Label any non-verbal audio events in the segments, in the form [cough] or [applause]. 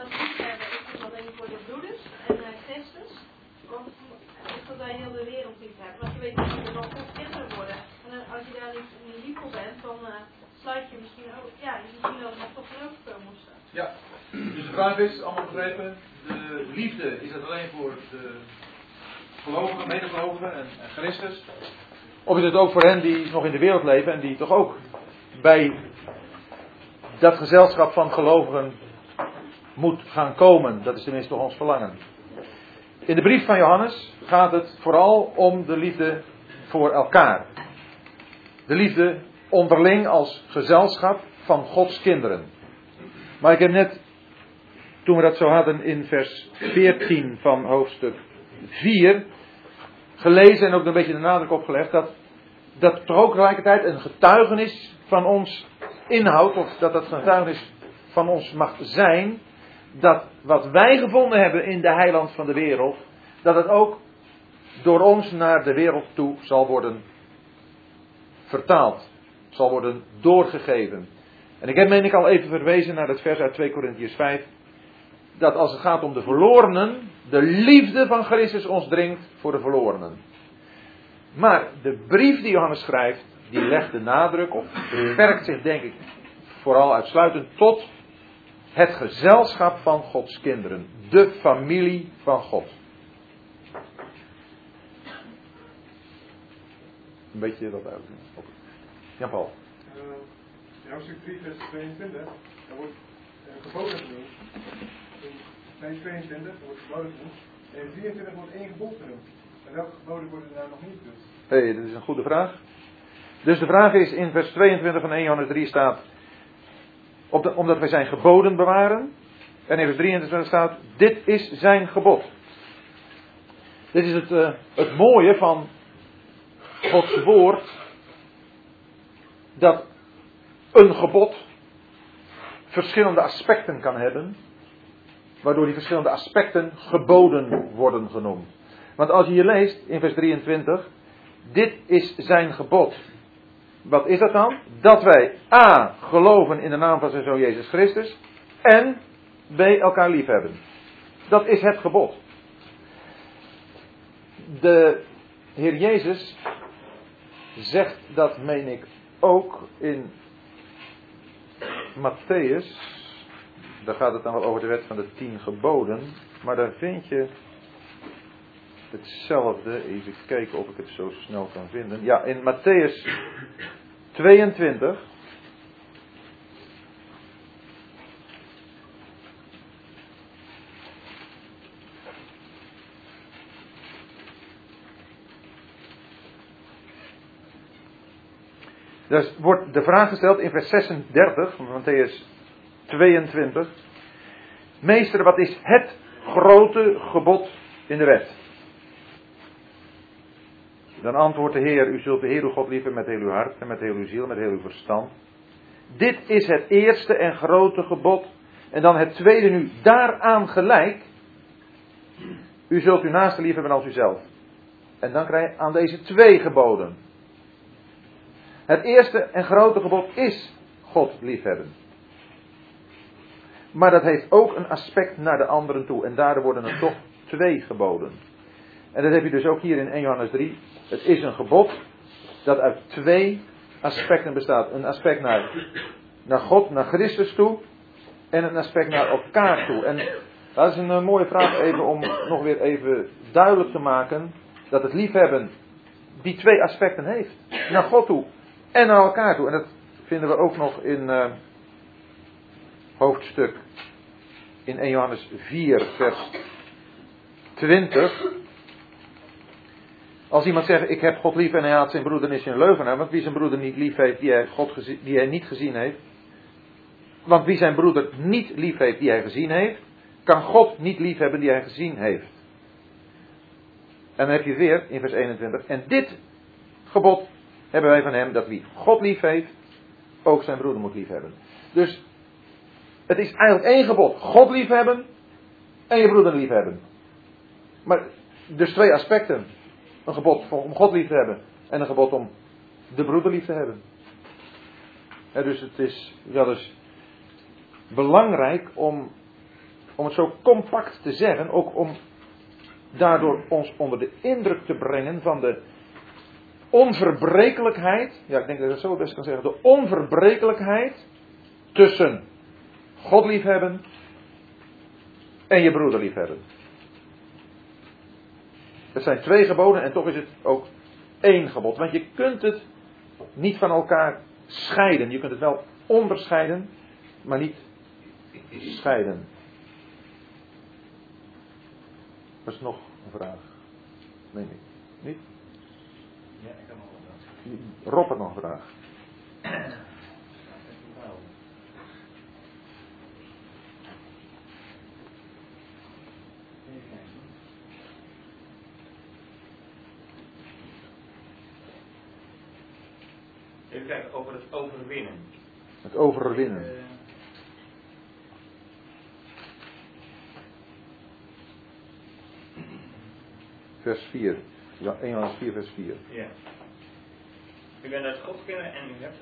dat liefhebben, is dat alleen voor de broeders en Christus? Of is dat wij heel de wereld liefhebben? Want je weet dat je dan goed kinderen worden. En als je daar niet, niet lief voor bent, dan uh, sluit je misschien ook, ja, misschien ook nog toch ook moesten. Ja, dus de vraag is, allemaal begrepen, de liefde, is dat alleen voor de gelovigen, medegelovigen en, en Christus? Of is het ook voor hen die nog in de wereld leven en die toch ook bij dat gezelschap van gelovigen moet gaan komen? Dat is tenminste ons verlangen. In de brief van Johannes gaat het vooral om de liefde voor elkaar. De liefde onderling als gezelschap van Gods kinderen. Maar ik heb net, toen we dat zo hadden in vers 14 van hoofdstuk 4, gelezen en ook een beetje de nadruk opgelegd dat dat tegelijkertijd een getuigenis van ons inhoudt, of dat dat getuigenis van ons mag zijn, dat wat wij gevonden hebben in de heiland van de wereld, dat het ook door ons naar de wereld toe zal worden vertaald, zal worden doorgegeven. En ik heb, meen ik, al even verwezen naar het vers uit 2 Korintiërs 5, dat als het gaat om de verlorenen, de liefde van Christus ons dringt voor de verlorenen. Maar de brief die Johannes schrijft, die legt de nadruk of beperkt zich denk ik vooral uitsluitend tot het gezelschap van Gods kinderen. De familie van God. Een beetje dat uit. Jan-Paul. Uh, in hoofdstuk 3 vers 22, daar wordt uh, geboden genoemd. In vers 22 daar wordt geboden genoemd. En in 23 wordt één gebod genoemd. En welke geboden worden daar nog niet genoemd? Hé, hey, dat is een goede vraag. Dus de vraag is in vers 22 van 1 Johannes 3 staat, omdat wij zijn geboden bewaren. En in vers 23 staat, dit is zijn gebod. Dit is het, uh, het mooie van Gods woord, dat een gebod verschillende aspecten kan hebben, waardoor die verschillende aspecten geboden worden genoemd. Want als je hier leest in vers 23, dit is zijn gebod. Wat is dat dan? Dat wij A. geloven in de naam van zijn zoon Jezus Christus. En B. elkaar lief hebben. Dat is het gebod. De Heer Jezus zegt dat, meen ik, ook in Matthäus. Daar gaat het dan wel over de wet van de tien geboden. Maar daar vind je hetzelfde. Even kijken of ik het zo snel kan vinden. Ja, in Matthäus 22. Dus wordt de vraag gesteld in vers 36 van Matthäus 22. Meester, wat is het grote gebod in de wet? Dan antwoordt de Heer, u zult de Heer uw God liefhebben met heel uw hart en met heel uw ziel, met heel uw verstand. Dit is het eerste en grote gebod. En dan het tweede nu daaraan gelijk. U zult uw naaste liefhebben als uzelf. En dan krijg je aan deze twee geboden. Het eerste en grote gebod is God liefhebben. Maar dat heeft ook een aspect naar de anderen toe. En daardoor worden er toch twee geboden. En dat heb je dus ook hier in 1 Johannes 3. Het is een gebod dat uit twee aspecten bestaat. Een aspect naar, naar God, naar Christus toe. En een aspect naar elkaar toe. En dat is een eh, mooie vraag even om nog weer even duidelijk te maken. Dat het liefhebben die twee aspecten heeft. Naar God toe en naar elkaar toe. En dat vinden we ook nog in uh, hoofdstuk in 1 Johannes 4 vers 20. Als iemand zegt, ik heb God lief en hij haat zijn broeder, is hij een leugenaar. Want wie zijn broeder niet lief heeft, die hij, God die hij niet gezien heeft. Want wie zijn broeder niet lief heeft, die hij gezien heeft, kan God niet lief hebben die hij gezien heeft. En dan heb je weer in vers 21. En dit gebod hebben wij van hem, dat wie God lief heeft, ook zijn broeder moet lief hebben. Dus het is eigenlijk één gebod. God lief hebben en je broeder lief hebben. Maar dus twee aspecten. Een gebod om God lief te hebben. En een gebod om de broeder lief te hebben. dus het is wel eens belangrijk om om het zo compact te zeggen, ook om daardoor ons onder de indruk te brengen van de onverbrekelijkheid, ja ik denk dat ik het zo best kan zeggen, de onverbrekelijkheid tussen God liefhebben en je broeder liefhebben. Het zijn twee geboden en toch is het ook één gebod. Want je kunt het niet van elkaar scheiden. Je kunt het wel onderscheiden, maar niet scheiden. Was nog een vraag? Nee, niet. Niet? Ja, ik heb nog een vraag. Rob had nog een vraag. [clears throat] Even kijken. Kijken over het overwinnen. Het overwinnen. Eh, Vers 4. Ja, 1 Johannes 4, vers 4. ja. U bent uit God kennen en u hebt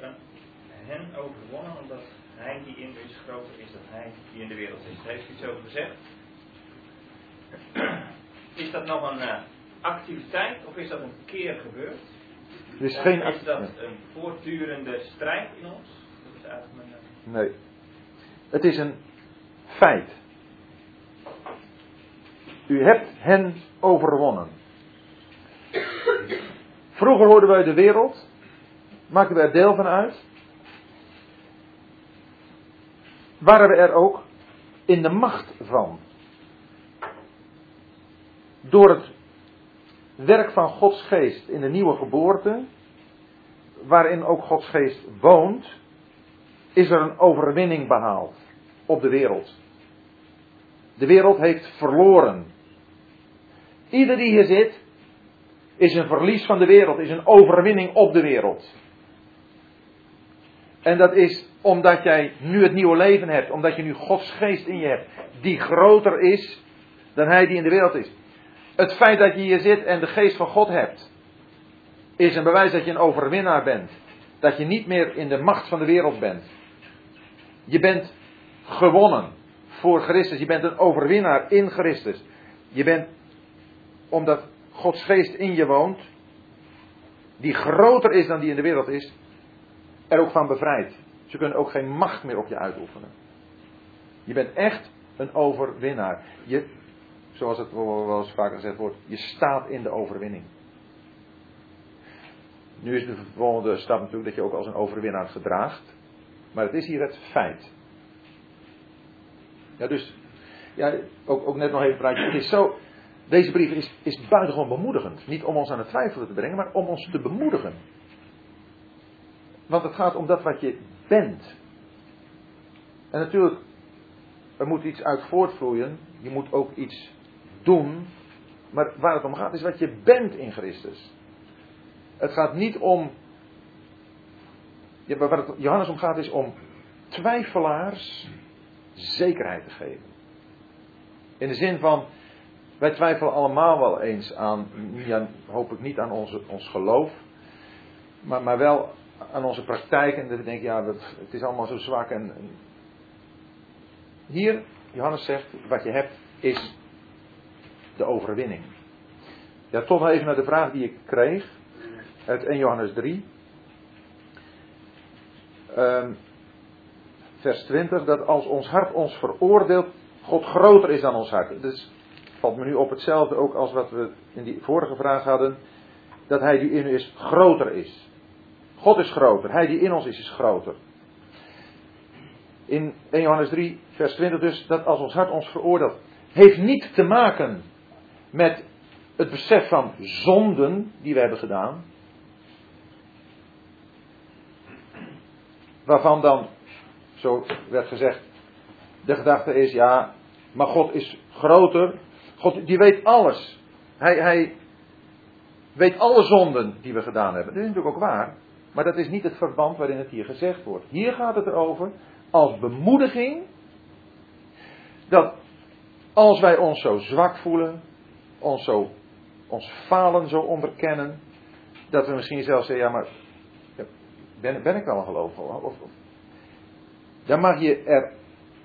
hen overwonnen omdat hij die in u is groter is dan hij die in de wereld is. Daar heeft u iets over gezegd. Is dat nog een eh, activiteit of is dat een keer gebeurd? Is geen is dat een voortdurende strijd in ons? Dat is eigenlijk mijn... Nee. Het is een feit. U hebt hen overwonnen. Vroeger hoorden wij de wereld, maakten er deel van uit. Waren we er ook in de macht van. Door het werk van Gods geest in de nieuwe geboorte, waarin ook Gods geest woont, is er een overwinning behaald op de wereld. De wereld heeft verloren. Ieder die hier zit, is een verlies van de wereld, is een overwinning op de wereld. En dat is omdat jij nu het nieuwe leven hebt, omdat je nu Gods geest in je hebt, die groter is dan hij die in de wereld is. Het feit dat je hier zit en de geest van God hebt, is een bewijs dat je een overwinnaar bent. Dat je niet meer in de macht van de wereld bent. Je bent gewonnen voor Christus. Je bent een overwinnaar in Christus. Je bent, omdat Gods geest in je woont, die groter is dan die in de wereld is, er ook van bevrijd. Ze kunnen ook geen macht meer op je uitoefenen. Je bent echt een overwinnaar. Je, zoals het wel eens vaker gezegd wordt, je staat in de overwinning. Nu is de volgende stap natuurlijk dat je ook als een overwinnaar gedraagt. Maar het is hier het feit. Ja, dus, ja, ook, ook net nog even praatje. Het is zo, deze brief is, is buitengewoon bemoedigend. Niet om ons aan het twijfelen te brengen, maar om ons te bemoedigen. Want het gaat om dat wat je bent. En natuurlijk, er moet iets uit voortvloeien. Je moet ook iets doen. Maar waar het om gaat is wat je bent in Christus. Het gaat niet om. Waar het Johannes om gaat is om twijfelaars zekerheid te geven. In de zin van, wij twijfelen allemaal wel eens aan, ja, hoop ik niet aan onze, ons geloof, maar, maar wel aan onze praktijk. En dat we denken, ja, het is allemaal zo zwak. En hier, Johannes zegt, wat je hebt is de overwinning. Ja, toch nog even naar de vraag die ik kreeg uit 1 Johannes 3. Ehm, vers 20, dat als ons hart ons veroordeelt, God groter is dan ons hart. Dus valt me nu op hetzelfde ook als wat we in die vorige vraag hadden, dat hij die in u is groter is. God is groter, hij die in ons is, is groter. In 1 Johannes 3, vers 20 dus, dat als ons hart ons veroordeelt, heeft niet te maken met het besef van zonden die we hebben gedaan. Waarvan dan, zo werd gezegd, de gedachte is, ja, maar God is groter. God, die weet alles. Hij, hij weet alle zonden die we gedaan hebben. Dat is natuurlijk ook waar. Maar dat is niet het verband waarin het hier gezegd wordt. Hier gaat het erover als bemoediging dat als wij ons zo zwak voelen, ons, zo, ons falen zo onderkennen, dat we misschien zelfs zeggen, ja maar ben, ben ik wel een gelovige? Of, dan mag je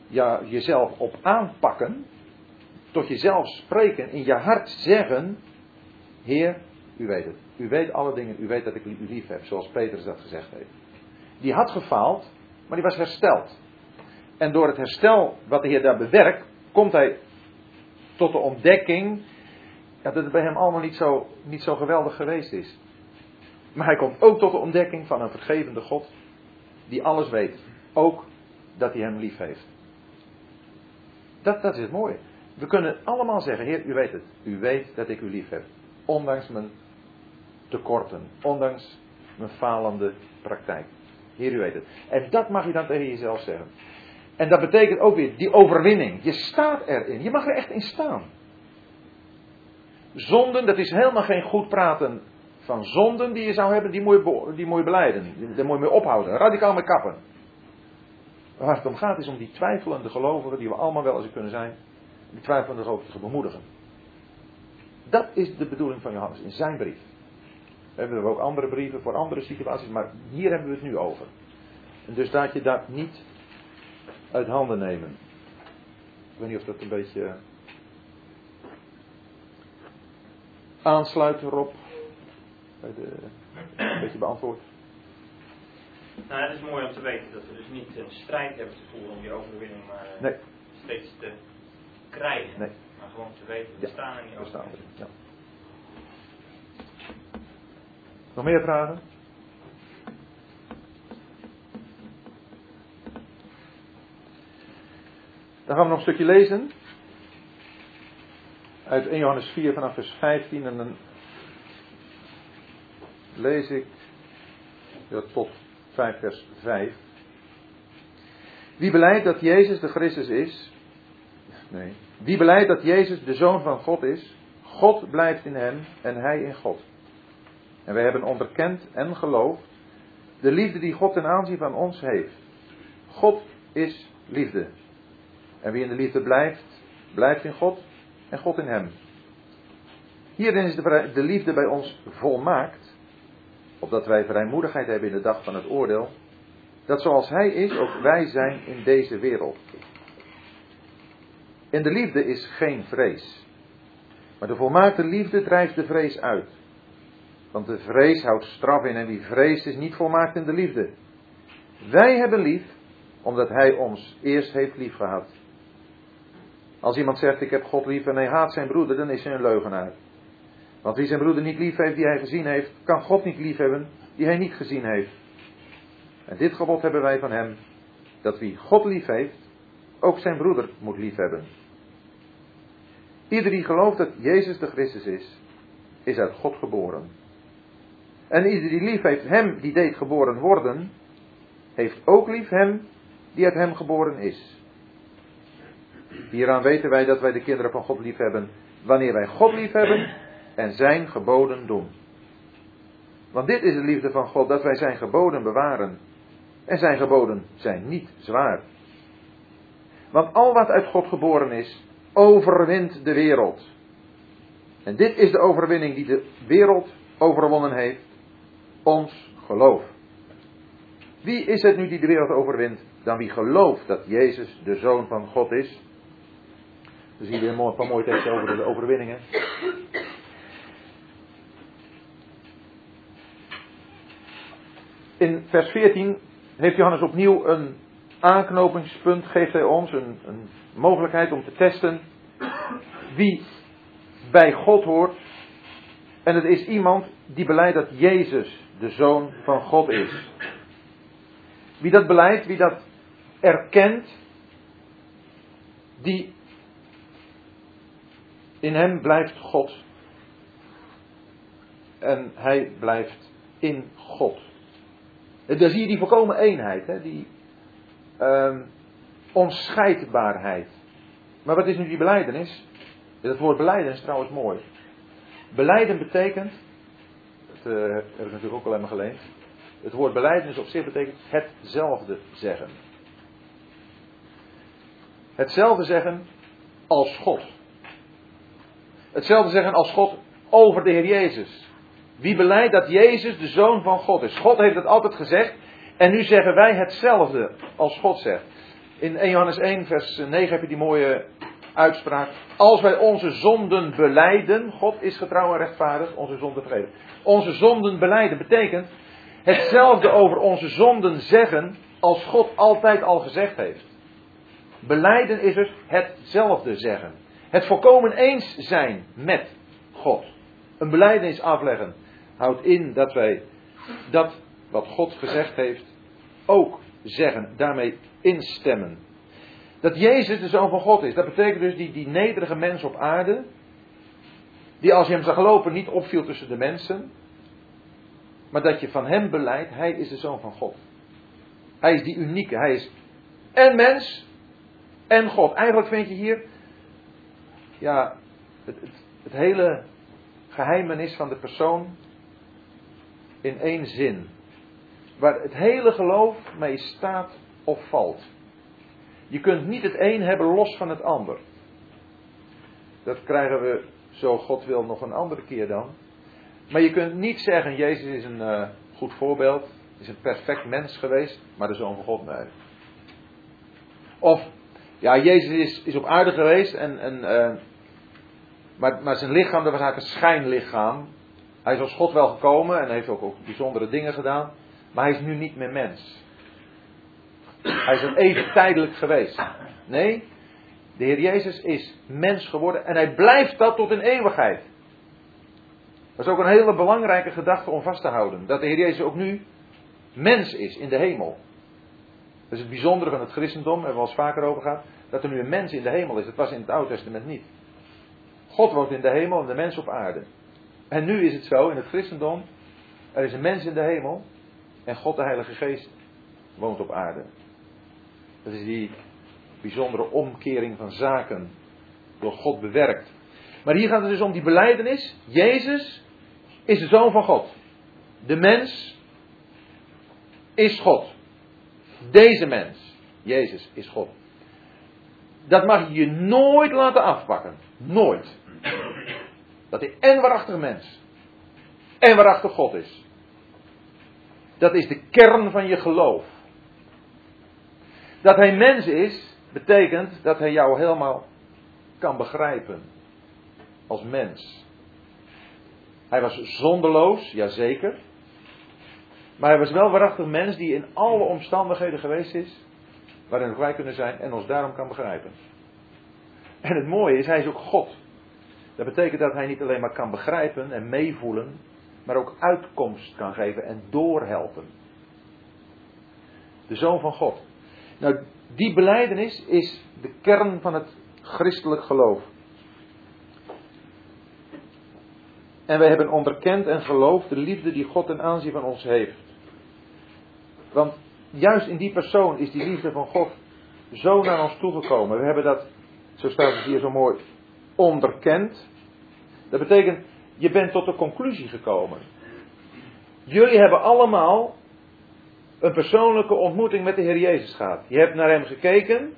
ja, jezelf op aanpakken, tot jezelf spreken, in je hart zeggen, Heer, u weet het. U weet alle dingen, u weet dat ik u lief heb, zoals Petrus dat gezegd heeft. Die had gefaald, maar die was hersteld. En door het herstel wat de Heer daar bewerkt, komt hij tot de ontdekking ja, dat het bij hem allemaal niet zo, niet zo geweldig geweest is. Maar hij komt ook tot de ontdekking van een vergevende God die alles weet. Ook dat hij hem lief heeft. Dat, dat is het mooie. We kunnen allemaal zeggen, Heer, u weet het. U weet dat ik u lief heb. Ondanks mijn tekorten. Ondanks mijn falende praktijk. Heer, u weet het. En dat mag je dan tegen jezelf zeggen. En dat betekent ook weer die overwinning. Je staat erin. Je mag er echt in staan. Zonden, dat is helemaal geen goed praten van zonden die je zou hebben, die moet je, die moet je beleiden. Daar moet je mee ophouden. Radicaal mee kappen. waar het om gaat is om die twijfelende gelovigen, die we allemaal wel eens kunnen zijn, die twijfelende gelovigen te bemoedigen. Dat is de bedoeling van Johannes in zijn brief. We hebben ook andere brieven voor andere situaties, maar hier hebben we het nu over. En dus laat je dat niet uit handen nemen. Ik weet niet of dat een beetje aansluit erop. Bij de, een beetje beantwoord. Nou, het is mooi om te weten dat we dus niet een strijd hebben te voeren om die overwinning maar uh, nee. steeds te krijgen. Nee. Maar gewoon te weten, we Ja, staan er niet over. staan er. Ja. Nog meer vragen? Dan gaan we nog een stukje lezen. Uit 1 Johannes 4 vanaf vers 15 en dan lees ik ja, tot 5 vers 5. Wie beleidt dat Jezus de Christus is, nee, wie beleidt dat Jezus de Zoon van God is, God blijft in hem en hij in God. En wij hebben onderkend en geloofd de liefde die God ten aanzien van ons heeft. God is liefde. En wie in de liefde blijft, blijft in God en God in hem. Hierin is de, liefde bij ons volmaakt, opdat wij vrijmoedigheid hebben in de dag van het oordeel, dat zoals Hij is, ook wij zijn in deze wereld. In de liefde is geen vrees, maar de volmaakte liefde drijft de vrees uit. Want de vrees houdt straf in en wie vreest is niet volmaakt in de liefde. Wij hebben lief, omdat Hij ons eerst heeft liefgehad. Als iemand zegt ik heb God lief en hij haat zijn broeder, dan is hij een leugenaar. Want wie zijn broeder niet lief heeft die hij gezien heeft, kan God niet lief hebben die hij niet gezien heeft. En dit gebod hebben wij van hem, dat wie God lief heeft, ook zijn broeder moet lief hebben. Ieder die gelooft dat Jezus de Christus is, is uit God geboren. En ieder die lief heeft hem die deed geboren worden, heeft ook lief hem die uit hem geboren is. Hieraan weten wij dat wij de kinderen van God lief hebben, wanneer wij God lief hebben en zijn geboden doen. Want dit is de liefde van God, dat wij zijn geboden bewaren. En zijn geboden zijn niet zwaar. Want al wat uit God geboren is, overwint de wereld. En dit is de overwinning die de wereld overwonnen heeft. Ons geloof. Wie is het nu die de wereld overwint dan wie gelooft dat Jezus de Zoon van God is? We zien mooi- een paar mooie teksten over de overwinningen. In vers 14 heeft Johannes opnieuw een aanknopingspunt, geeft hij ons een, een mogelijkheid om te testen wie bij God hoort. En het is iemand die beleidt dat Jezus de Zoon van God is. Wie dat beleidt, wie dat erkent, die in hem blijft God. En hij blijft in God. En daar zie je die volkomen eenheid, hè? die ehm, onscheidbaarheid. Maar wat is nu die beleidenis? Het woord beleiden is trouwens mooi. Beleiden betekent, dat eh, heb ik natuurlijk ook al helemaal geleend. Het woord beleidenis op zich betekent hetzelfde zeggen. Hetzelfde zeggen als God. Hetzelfde zeggen als God over de Heer Jezus. Wie beleidt dat Jezus de Zoon van God is. God heeft het altijd gezegd. En nu zeggen wij hetzelfde als God zegt. In 1 Johannes 1, vers 9 heb je die mooie uitspraak. Als wij onze zonden beleiden, God is getrouw en rechtvaardig, onze zonden vergeven. Onze zonden beleiden betekent hetzelfde over onze zonden zeggen als God altijd al gezegd heeft. Beleiden is dus hetzelfde zeggen. Het volkomen eens zijn met God. Een beleidenis afleggen houdt in dat wij dat wat God gezegd heeft ook zeggen, daarmee instemmen. Dat Jezus de Zoon van God is, dat betekent dus die, die nederige mens op aarde, die als je hem zag lopen niet opviel tussen de mensen, maar dat je van hem beleidt, hij is de Zoon van God. Hij is die unieke, hij is en mens en God. Eigenlijk vind je hier, ja, het, het, het hele geheimenis van de persoon in één zin. Waar het hele geloof mee staat of valt. Je kunt niet het een hebben los van het ander. Dat krijgen we, zo God wil, nog een andere keer dan. Maar je kunt niet zeggen, Jezus is een uh, goed voorbeeld, is een perfect mens geweest, maar de Zoon van God nee. Of, ja, Jezus is, is op aarde geweest, en, uh, maar, zijn lichaam, dat was eigenlijk een schijnlichaam. Hij is als God wel gekomen en heeft ook, ook bijzondere dingen gedaan, maar hij is nu niet meer mens. Hij is een even tijdelijk geweest. Nee, de Heer Jezus is mens geworden en hij blijft dat tot in eeuwigheid. Dat is ook een hele belangrijke gedachte om vast te houden. Dat de Heer Jezus ook nu mens is in de hemel. Dat is het bijzondere van het christendom, daar hebben we al eens vaker over gehad. Dat er nu een mens in de hemel is. Dat was in het Oude Testament niet. God woont in de hemel en de mens op aarde. En nu is het zo in het christendom. Er is een mens in de hemel. En God de Heilige Geest woont op aarde. Dat is die bijzondere omkering van zaken. Door God bewerkt. Maar hier gaat het dus om die beleidenis. Jezus is de zoon van God. De mens is God. Deze mens, Jezus, is God. Dat mag je je nooit laten afpakken. Nooit. Dat hij en waarachtig mens en waarachtig God is. Dat is de kern van je geloof. Dat hij mens is, betekent dat hij jou helemaal kan begrijpen. Als mens. Hij was zonderloos, jazeker. Maar hij was wel waarachtig mens die in alle omstandigheden geweest is. Waarin wij kunnen zijn en ons daarom kan begrijpen. En het mooie is, hij is ook God. Dat betekent dat hij niet alleen maar kan begrijpen en meevoelen, maar ook uitkomst kan geven en doorhelpen. De Zoon van God. Nou, die beleidenis is de kern van het christelijk geloof. En wij hebben onderkend en geloofd de liefde die God ten aanzien van ons heeft. Want juist in die persoon is die liefde van God zo naar ons toegekomen. We hebben dat, zo staat het hier zo mooi, onderkend. Dat betekent, je bent tot de conclusie gekomen. Jullie hebben allemaal een persoonlijke ontmoeting met de Heer Jezus gehad. Je hebt naar hem gekeken.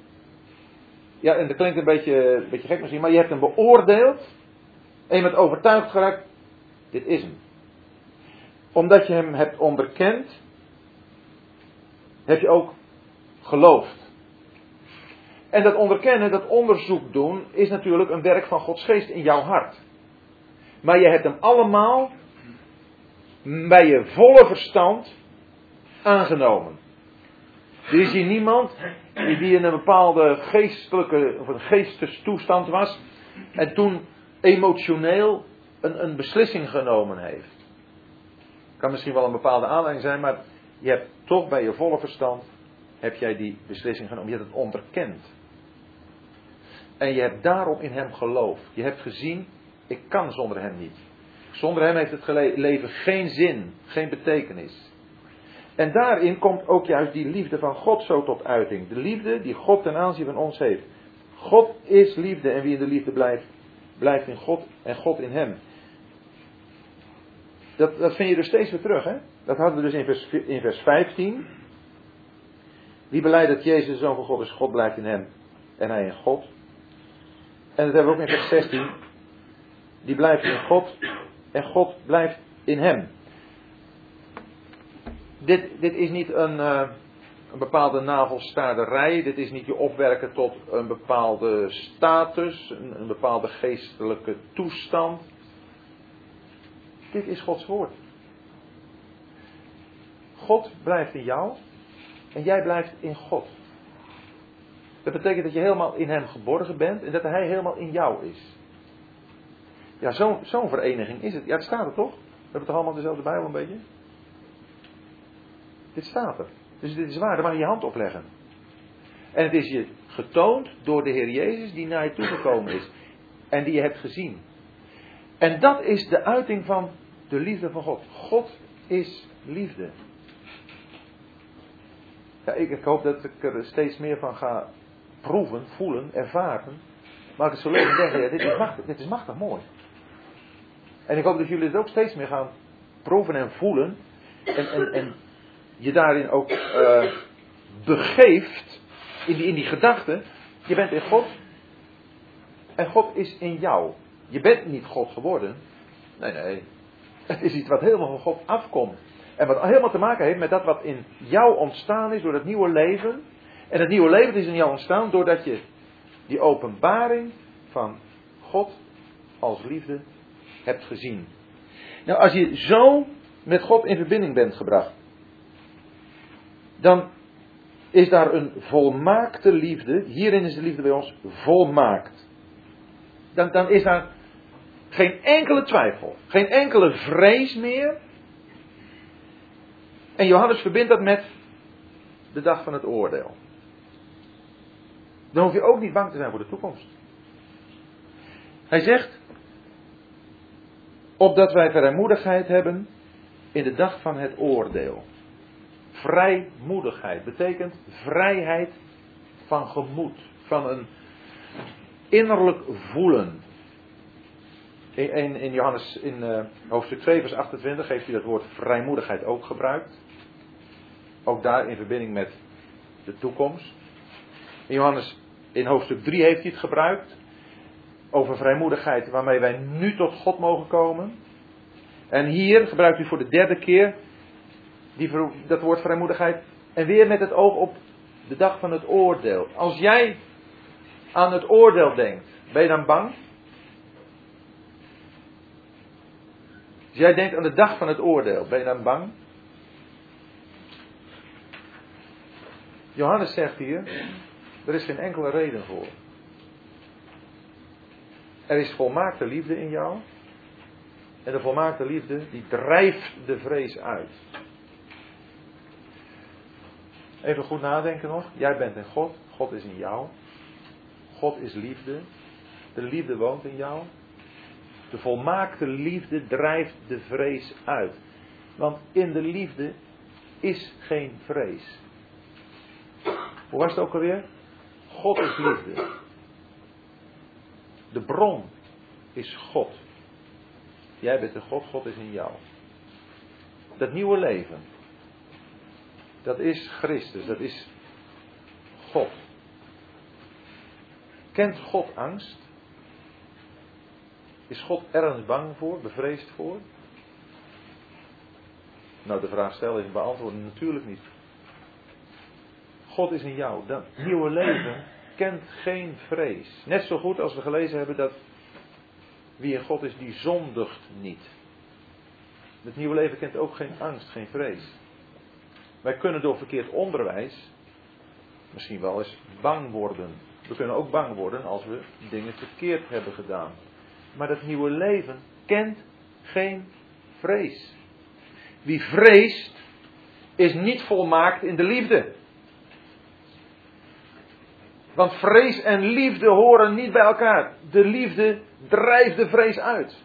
Ja, en dat klinkt een beetje, een beetje gek misschien, maar je hebt hem beoordeeld. En je bent overtuigd geraakt, dit is hem. Omdat je hem hebt onderkend, heb je ook geloofd. En dat onderkennen, dat onderzoek doen, is natuurlijk een werk van Gods geest in jouw hart. Maar je hebt hem allemaal bij je volle verstand aangenomen. Er is hier niemand die in een bepaalde geestelijke of een geestestoestand was en toen emotioneel een, een beslissing genomen heeft. Kan misschien wel een bepaalde aanleiding zijn, maar je hebt toch bij je volle verstand heb jij die beslissing genomen. Je hebt het onderkend. En je hebt daarom in hem geloofd. Je hebt gezien, ik kan zonder hem niet. Zonder hem heeft het leven geen zin, geen betekenis. En daarin komt ook juist die liefde van God zo tot uiting. De liefde die God ten aanzien van ons heeft. God is liefde en wie in de liefde blijft, blijft in God en God in hem. Dat, dat vind je dus steeds weer terug. Hè? Dat hadden we dus in vers, in vers 15. Wie beleidt dat Jezus de Zoon van God is, God blijft in hem en hij in God. En dat hebben we ook in vers 16. Die blijft in God en God blijft in hem. Dit, dit is niet een, uh, een bepaalde navelstaarderij. Dit is niet je opwerken tot een bepaalde status, een bepaalde geestelijke toestand. Dit is Gods woord. God blijft in jou en jij blijft in God. Dat betekent dat je helemaal in Hem geborgen bent en dat Hij helemaal in jou is. Ja, zo'n vereniging is het. Ja, het staat er toch? We hebben toch allemaal dezelfde Bijbel een beetje? Dit staat er. Dus dit is waar, daar mag je je hand op leggen. En het is je getoond door de Heer Jezus die naar je toegekomen is. En die je hebt gezien. En dat is de uiting van de liefde van God. God is liefde. Ja, ik, ik hoop dat ik er steeds meer van ga proeven, voelen, ervaren. Maar ik het zo leuk en denk, ja, dit, is machtig, dit is machtig mooi. En ik hoop dat jullie het ook steeds meer gaan proeven en voelen. En, en, en je daarin ook uh, begeeft, in die, in die gedachte. Je bent in God. En God is in jou. Je bent niet God geworden. Nee, nee. Het is iets wat helemaal van God afkomt. En wat helemaal te maken heeft met dat wat in jou ontstaan is door het nieuwe leven. En het nieuwe leven is in jou ontstaan doordat je die openbaring van God als liefde hebt gezien. Nou, als je zo met God in verbinding bent gebracht, dan is daar een volmaakte liefde. Hierin is de liefde bij ons volmaakt. Dan, dan is daar geen enkele twijfel, geen enkele vrees meer. En Johannes verbindt dat met de dag van het oordeel. Dan hoef je ook niet bang te zijn voor de toekomst. Hij zegt, opdat wij vrijmoedigheid hebben in de dag van het oordeel. Vrijmoedigheid betekent vrijheid van gemoed, van een innerlijk voelen. In, in Johannes in uh, hoofdstuk 2, vers 28 heeft hij dat woord vrijmoedigheid ook gebruikt. Ook daar in verbinding met de toekomst. In Johannes in hoofdstuk 3 heeft hij het gebruikt. Over vrijmoedigheid waarmee wij nu tot God mogen komen. En hier gebruikt hij voor de derde keer die, dat woord vrijmoedigheid. En weer met het oog op de dag van het oordeel. Als jij aan het oordeel denkt, ben je dan bang? Als jij denkt aan de dag van het oordeel, ben je dan bang? Johannes zegt hier, er is geen enkele reden voor. Er is volmaakte liefde in jou. En de volmaakte liefde, die drijft de vrees uit. Even goed nadenken nog. Jij bent in God. God is in jou. God is liefde. De liefde woont in jou. De volmaakte liefde drijft de vrees uit. Want in de liefde is geen vrees. Hoe was het ook alweer? God is liefde. De bron is God. Jij bent de God, God is in jou. Dat nieuwe leven. Dat is Christus, dat is God. Kent God angst? Is God ergens bang voor, bevreesd voor? Nou, de vraag stellen is beantwoorden natuurlijk niet. God is in jou. Dat nieuwe leven kent geen vrees. Net zo goed als we gelezen hebben dat wie in God is, die zondigt niet. Het nieuwe leven kent ook geen angst, geen vrees. Wij kunnen door verkeerd onderwijs misschien wel eens bang worden. We kunnen ook bang worden als we dingen verkeerd hebben gedaan. Maar dat nieuwe leven kent geen vrees. Wie vreest, is niet volmaakt in de liefde. Want vrees en liefde horen niet bij elkaar. De liefde drijft de vrees uit.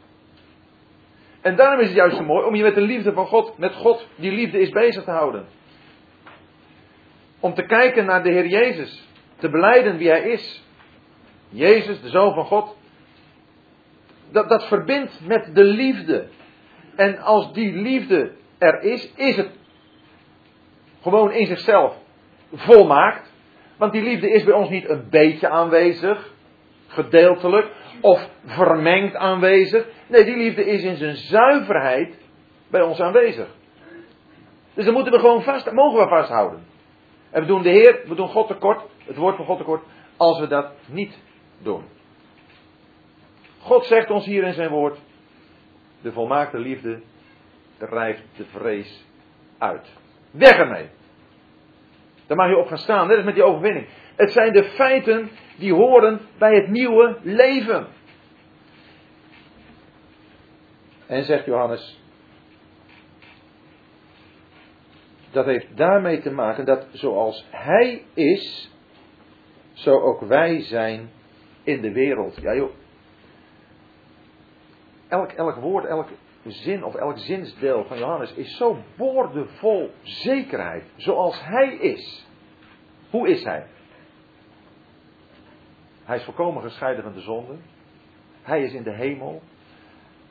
En daarom is het juist zo mooi om je met de liefde van God, met God die liefde is bezig te houden. Om te kijken naar de Heer Jezus. Te beleiden wie Hij is. Jezus, de Zoon van God. Dat, dat verbindt met de liefde. En als die liefde er is, is het gewoon in zichzelf volmaakt. Want die liefde is bij ons niet een beetje aanwezig, gedeeltelijk, of vermengd aanwezig. Nee, die liefde is in zijn zuiverheid bij ons aanwezig. Dus dan moeten we gewoon vast, mogen we vasthouden. En we doen de Heer, we doen God tekort, het woord van God tekort, als we dat niet doen. God zegt ons hier in zijn woord, de volmaakte liefde drijft de vrees uit. Weg ermee. Daar mag je op gaan staan, net als met die overwinning. Het zijn de feiten die horen bij het nieuwe leven. En zegt Johannes, dat heeft daarmee te maken dat zoals Hij is, zo ook wij zijn in de wereld. Ja joh. Elk, elk woord, elk zin of elk zinsdeel van Johannes is zo boordevol zekerheid. Zoals Hij is. Hoe is Hij? Hij is volkomen gescheiden van de zonde. Hij is in de hemel.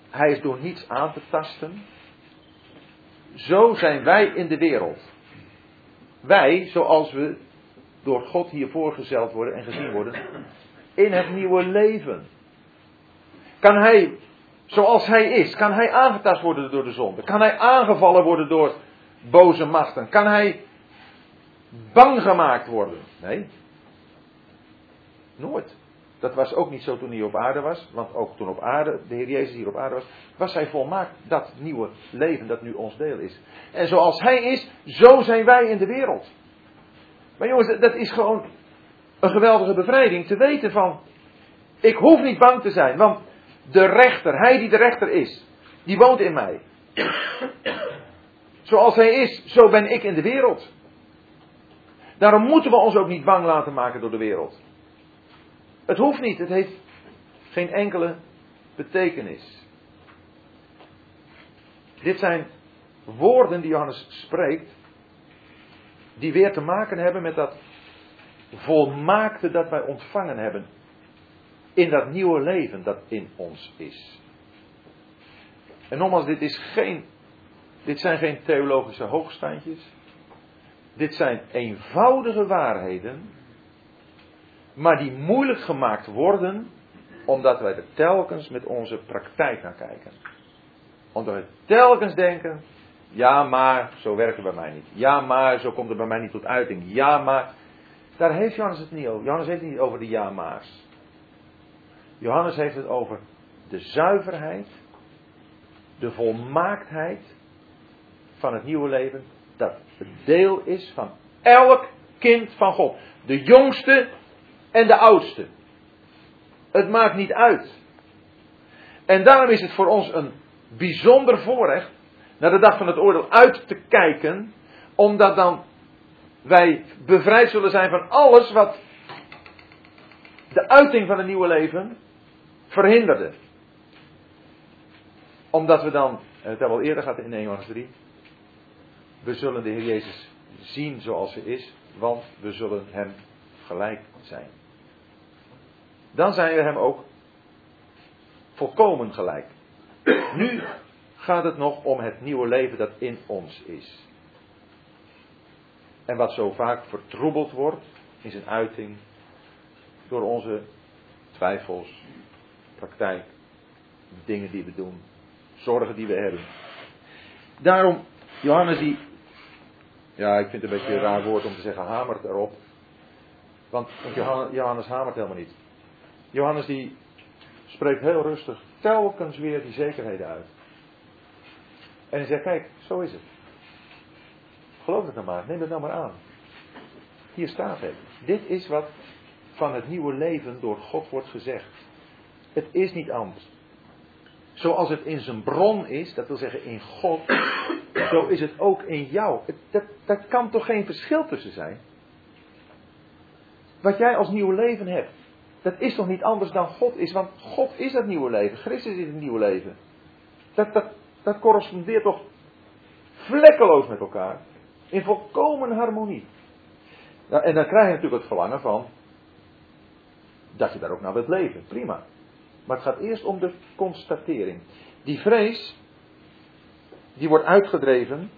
Hij is door niets aan te tasten. Zo zijn wij in de wereld. Wij, zoals we door God hier voorgezeld worden en gezien worden, in het nieuwe leven. Kan hij, zoals hij is, kan hij aangetast worden door de zonde? Kan hij aangevallen worden door boze machten? Kan hij bang gemaakt worden? Nee. Nooit. Dat was ook niet zo toen hij op aarde was. Want ook toen op aarde, de Heer Jezus hier op aarde was, was hij volmaakt dat nieuwe leven dat nu ons deel is. En zoals hij is, zo zijn wij in de wereld. Maar jongens, dat is gewoon een geweldige bevrijding. Te weten van, ik hoef niet bang te zijn. Want de rechter, hij die de rechter is, die woont in mij. Zoals hij is, zo ben ik in de wereld. Daarom moeten we ons ook niet bang laten maken door de wereld. Het hoeft niet, het heeft geen enkele betekenis. Dit zijn woorden die Johannes spreekt, die weer te maken hebben met dat volmaakte dat wij ontvangen hebben in dat nieuwe leven dat in ons is. En nogmaals, dit, is geen, dit zijn geen theologische hoogstandjes. Dit zijn eenvoudige waarheden maar die moeilijk gemaakt worden omdat wij er telkens met onze praktijk naar kijken. Omdat we telkens denken, ja maar, zo werkt het bij mij niet. Ja maar, zo komt het bij mij niet tot uiting. Ja maar, daar heeft Johannes het niet over. Johannes heeft het niet over de ja maar's. Johannes heeft het over de zuiverheid, de volmaaktheid van het nieuwe leven. Dat deel is van elk kind van God. De jongste en de oudste. Het maakt niet uit. En daarom is het voor ons een bijzonder voorrecht naar de dag van het oordeel uit te kijken, omdat dan wij bevrijd zullen zijn van alles wat de uiting van het nieuwe leven verhinderde. Omdat we dan, het hebben we al eerder gehad in 1 Johannes 3, we zullen de Heer Jezus zien zoals hij is, want we zullen hem gelijk zijn. Dan zijn we hem ook volkomen gelijk. Nu gaat het nog om het nieuwe leven dat in ons is. En wat zo vaak vertroebeld wordt in zijn uiting door onze twijfels, praktijk, dingen die we doen, zorgen die we hebben. Daarom, Johannes die, ja ik vind het een beetje een raar woord om te zeggen hamert erop. Want, Johannes hamert helemaal niet. Johannes die spreekt heel rustig telkens weer die zekerheden uit. En hij zegt, kijk, zo is het. Geloof het nou maar, neem het nou maar aan. Hier staat het. Dit is wat van het nieuwe leven door God wordt gezegd. Het is niet anders. Zoals het in zijn bron is, dat wil zeggen in God, zo is het ook in jou. dat, dat kan toch geen verschil tussen zijn? Wat jij als nieuw leven hebt, dat is toch niet anders dan God is, want God is het nieuwe leven, Christus is het nieuwe leven. Dat, dat, dat correspondeert toch vlekkeloos met elkaar, in volkomen harmonie. Nou, en dan krijg je natuurlijk het verlangen van dat je daar ook naar wilt leven, prima. Maar het gaat eerst om de constatering. Die vrees, die wordt uitgedreven,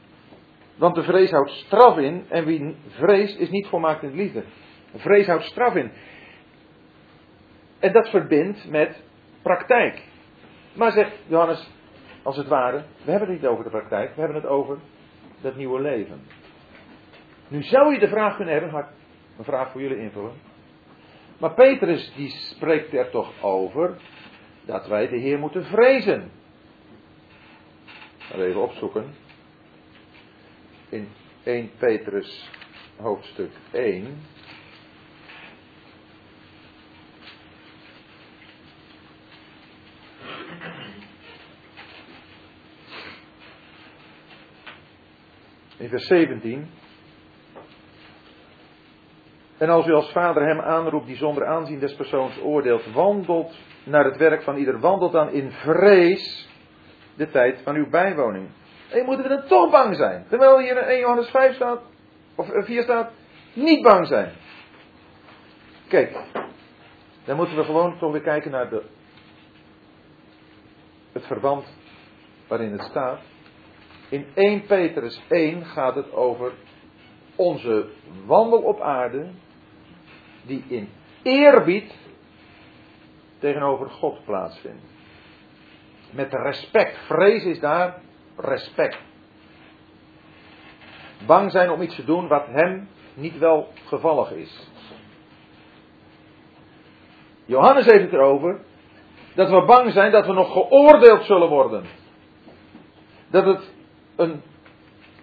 want de vrees houdt straf in en wie vrees is niet volmaakt in liefde. Vrees houdt straf in. En dat verbindt met praktijk. Maar zegt Johannes, als het ware, we hebben het niet over de praktijk, we hebben het over dat nieuwe leven. Nu zou je de vraag kunnen hebben, ga ik een vraag voor jullie invullen. Maar Petrus die spreekt er toch over dat wij de Heer moeten vrezen. Even opzoeken. In 1 Petrus hoofdstuk 1. In vers 17. En als u als vader hem aanroept die zonder aanzien des persoons oordeelt, wandelt naar het werk van ieder, wandelt dan in vrees de tijd van uw bijwoning. En moeten we dan toch bang zijn. Terwijl hier in 1 Johannes 5 staat, of 4 staat, niet bang zijn. Kijk, dan moeten we gewoon toch weer kijken naar de, het verband waarin het staat. In 1 Petrus 1 gaat het over onze wandel op aarde, die in eerbied tegenover God plaatsvindt. Met respect. Vrees is daar respect. Bang zijn om iets te doen wat hem niet wel gevallig is. Johannes heeft het erover dat we bang zijn dat we nog geoordeeld zullen worden. Dat het een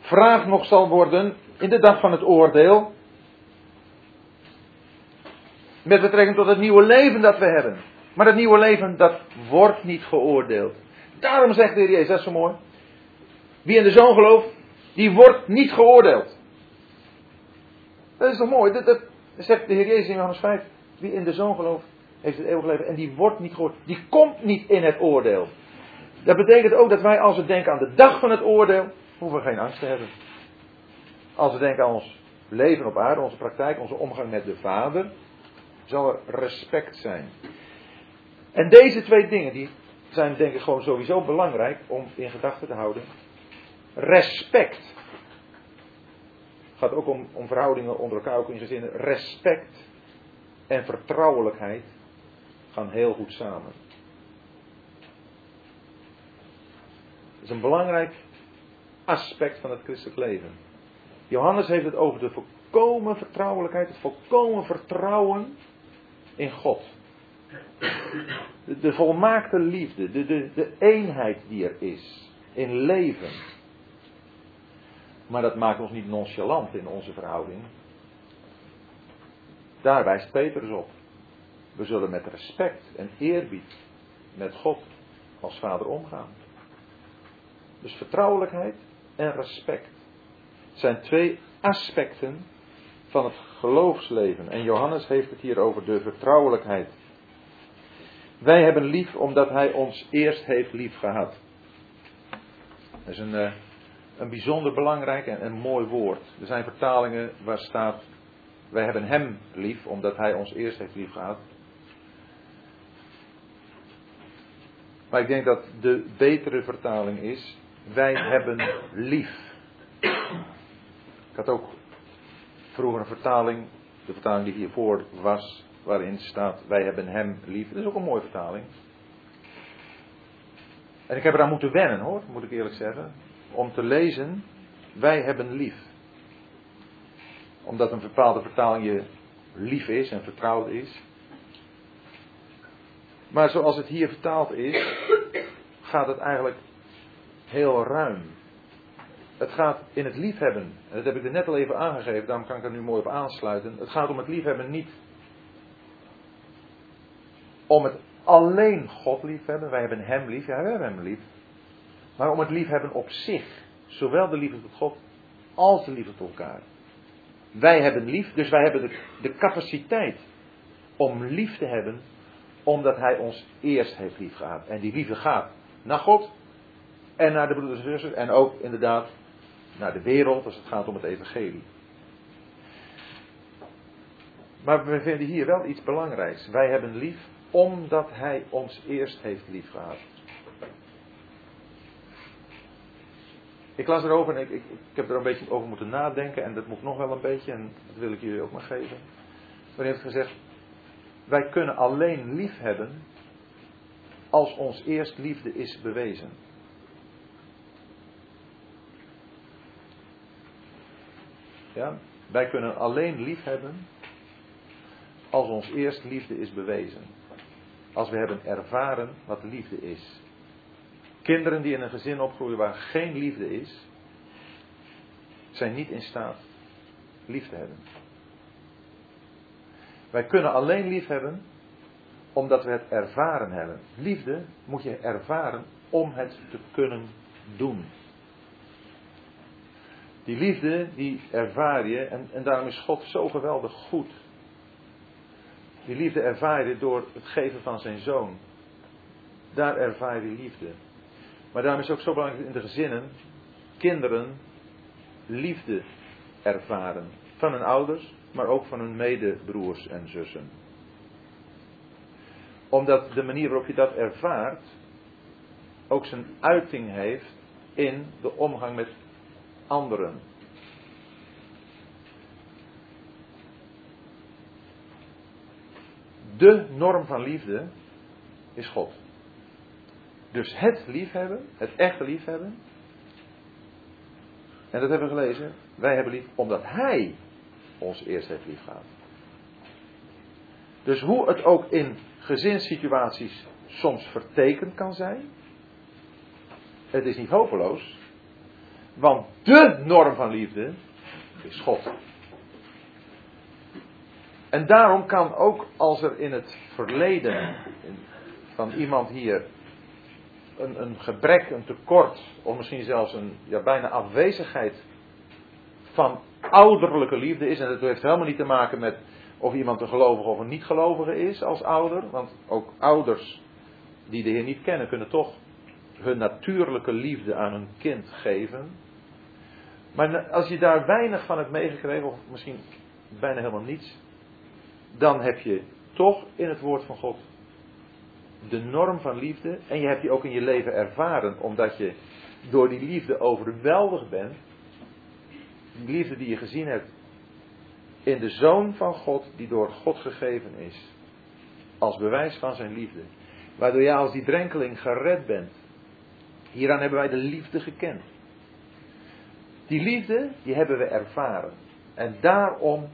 vraag nog zal worden in de dag van het oordeel. Met betrekking tot het nieuwe leven dat we hebben. Maar dat nieuwe leven, dat wordt niet geoordeeld. Daarom zegt de Heer Jezus, dat is zo mooi. Wie in de Zoon gelooft, die wordt niet geoordeeld. Dat is toch mooi? Dat, zegt de Heer Jezus in Johannes 5. Wie in de Zoon gelooft, heeft het eeuwige leven. En die wordt niet geoordeeld. Die komt niet in het oordeel. Dat betekent ook dat wij als we denken aan de dag van het oordeel, hoeven we geen angst te hebben. Als we denken aan ons leven op aarde, onze praktijk, onze omgang met de Vader, zal er respect zijn. En deze twee dingen, die zijn denk ik gewoon sowieso belangrijk om in gedachten te houden. Respect. Gaat ook om, om verhoudingen onder elkaar, ook in gezinnen. Respect en vertrouwelijkheid gaan heel goed samen. Dat is een belangrijk aspect van het christelijk leven. Johannes heeft het over de volkomen vertrouwelijkheid, het volkomen vertrouwen in God. De, volmaakte liefde, de, de, de eenheid die er is in leven. Maar dat maakt ons niet nonchalant in onze verhouding. Daar wijst Petrus op. We zullen met respect en eerbied met God als vader omgaan. Dus vertrouwelijkheid en respect zijn twee aspecten van het geloofsleven. En Johannes heeft het hier over de vertrouwelijkheid. Wij hebben lief omdat hij ons eerst heeft lief gehad. Dat is een, eh, een bijzonder belangrijk en een mooi woord. Er zijn vertalingen waar staat: Wij hebben hem lief omdat hij ons eerst heeft lief gehad. Maar ik denk dat de betere vertaling is: Wij hebben lief. Ik had ook vroeger een vertaling, de vertaling die hiervoor was, waarin staat: Wij hebben hem lief. Dat is ook een mooie vertaling. En ik heb eraan moeten wennen hoor, moet ik eerlijk zeggen. Om te lezen: Wij hebben lief. Omdat een bepaalde vertaling je lief is en vertrouwd is. Maar zoals het hier vertaald is, gaat het eigenlijk heel ruim. Het gaat in het liefhebben. En dat heb ik er net al even aangegeven, daarom kan ik er nu mooi op aansluiten. Het gaat om het liefhebben niet om het alleen God liefhebben. Wij hebben Hem lief, ja, wij hebben Hem lief. Maar om het liefhebben op zich. Zowel de liefde tot God als de liefde tot elkaar. Wij hebben lief, dus wij hebben de, de capaciteit om lief te hebben, omdat Hij ons eerst heeft lief gehad. En die liefde gaat naar God en naar de broeders en zussen en ook inderdaad naar de wereld als het gaat om het evangelie. Maar we vinden hier wel iets belangrijks. Wij hebben lief omdat Hij ons eerst heeft lief gehad. Ik las erover en ik, ik, ik, heb er een beetje over moeten nadenken en dat moet nog wel een beetje en dat wil ik jullie ook maar geven. Maar hij heeft gezegd, wij kunnen alleen lief hebben als ons eerst liefde is bewezen. Ja? Wij kunnen alleen lief hebben als ons eerst liefde is bewezen. Als we hebben ervaren wat liefde is. Kinderen die in een gezin opgroeien waar geen liefde is, zijn niet in staat lief te hebben. Wij kunnen alleen lief hebben omdat we het ervaren hebben. Liefde moet je ervaren om het te kunnen doen. Die liefde, die ervaar je, en, en daarom is God zo geweldig goed. Die liefde ervaar je door het geven van zijn zoon. Daar ervaar je liefde. Maar daarom is het ook zo belangrijk in de gezinnen, kinderen liefde ervaren. Van hun ouders, maar ook van hun medebroers en zussen. Omdat de manier waarop je dat ervaart ook zijn uiting heeft in de omgang met anderen. De norm van liefde is God. Dus het liefhebben, het echte liefhebben. En dat hebben we gelezen. Wij hebben lief omdat Hij ons eerst heeft liefgehad. Dus hoe het ook in gezinssituaties soms vertekend kan zijn. Het is niet hopeloos. Want de norm van liefde is God. En daarom kan ook als er in het verleden van iemand hier een, een gebrek, een tekort, of misschien zelfs een ja, bijna afwezigheid van ouderlijke liefde is. En dat heeft helemaal niet te maken met of iemand een gelovige of een niet-gelovige is als ouder. Want ook ouders die de Heer niet kennen, kunnen toch hun natuurlijke liefde aan hun kind geven. Maar als je daar weinig van hebt meegekregen, of misschien bijna helemaal niets, dan heb je toch in het woord van God de norm van liefde. En je hebt die ook in je leven ervaren, omdat je door die liefde overweldigd bent. Die liefde die je gezien hebt in de Zoon van God, die door God gegeven is. Als bewijs van zijn liefde. Waardoor jij als die drenkeling gered bent. Hieraan hebben wij de liefde gekend. Die liefde, die hebben we ervaren. En daarom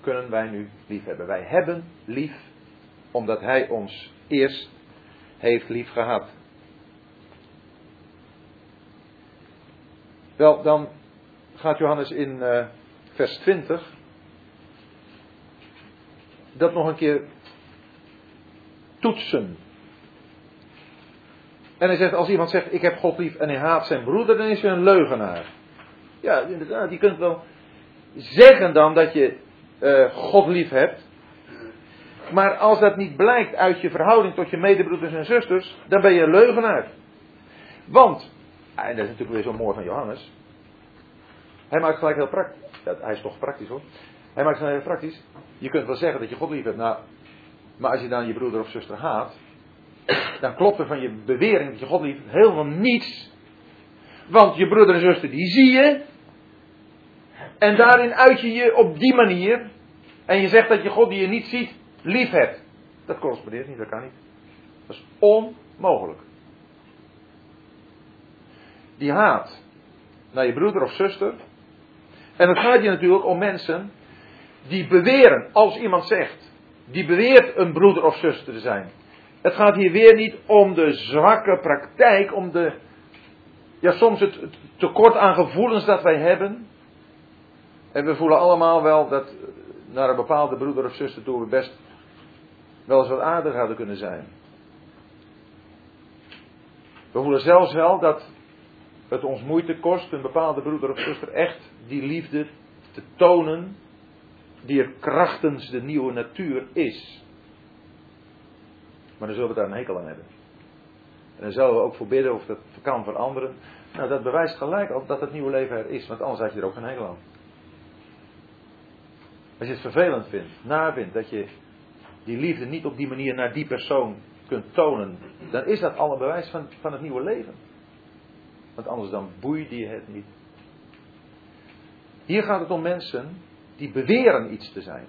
kunnen wij nu lief hebben. Wij hebben lief, omdat Hij ons eerst heeft lief gehad. Wel, dan gaat Johannes in uh, vers 20 dat nog een keer toetsen. En hij zegt, als iemand zegt, ik heb God lief en hij haat zijn broeder, dan is hij een leugenaar. Ja, inderdaad, je kunt wel zeggen dan dat je uh, God lief hebt. Maar als dat niet blijkt uit je verhouding tot je medebroeders en zusters, dan ben je leugenaar. Want, en dat is natuurlijk weer zo mooi van Johannes. Hij maakt gelijk heel praktisch. Hij is toch praktisch hoor. Hij maakt het heel praktisch. Je kunt wel zeggen dat je God lief hebt. Nou, maar als je dan je broeder of zuster haat, dan klopt er van je bewering dat je God lief hebt helemaal niets. Want je broeder en zuster, die zie je. En daarin uit je je op die manier. En je zegt dat je God die je niet ziet, lief hebt. Dat correspondeert niet, dat kan niet. Dat is onmogelijk. Die haat naar je broeder of zuster. En het gaat je natuurlijk om mensen die beweren, als iemand zegt, die beweert een broeder of zuster te zijn. Het gaat hier weer niet om de zwakke praktijk, om de, ja soms het, tekort aan gevoelens dat wij hebben. En we voelen allemaal wel dat naar een bepaalde broeder of zuster toe we best wel eens wat aardig hadden kunnen zijn. We voelen zelfs wel dat het ons moeite kost een bepaalde broeder of zuster echt die liefde te tonen die er krachtens de nieuwe natuur is. Maar dan zullen we daar een hekel aan hebben. En dan zullen we ook voor bidden of dat kan veranderen. Nou, dat bewijst gelijk ook dat het nieuwe leven er is, want anders had je er ook geen hekel aan. Als je het vervelend vindt, naar vindt, dat je die liefde niet op die manier naar die persoon kunt tonen, dan is dat al een bewijs van, van het nieuwe leven. Want anders dan boeit je het niet. Hier gaat het om mensen die beweren iets te zijn.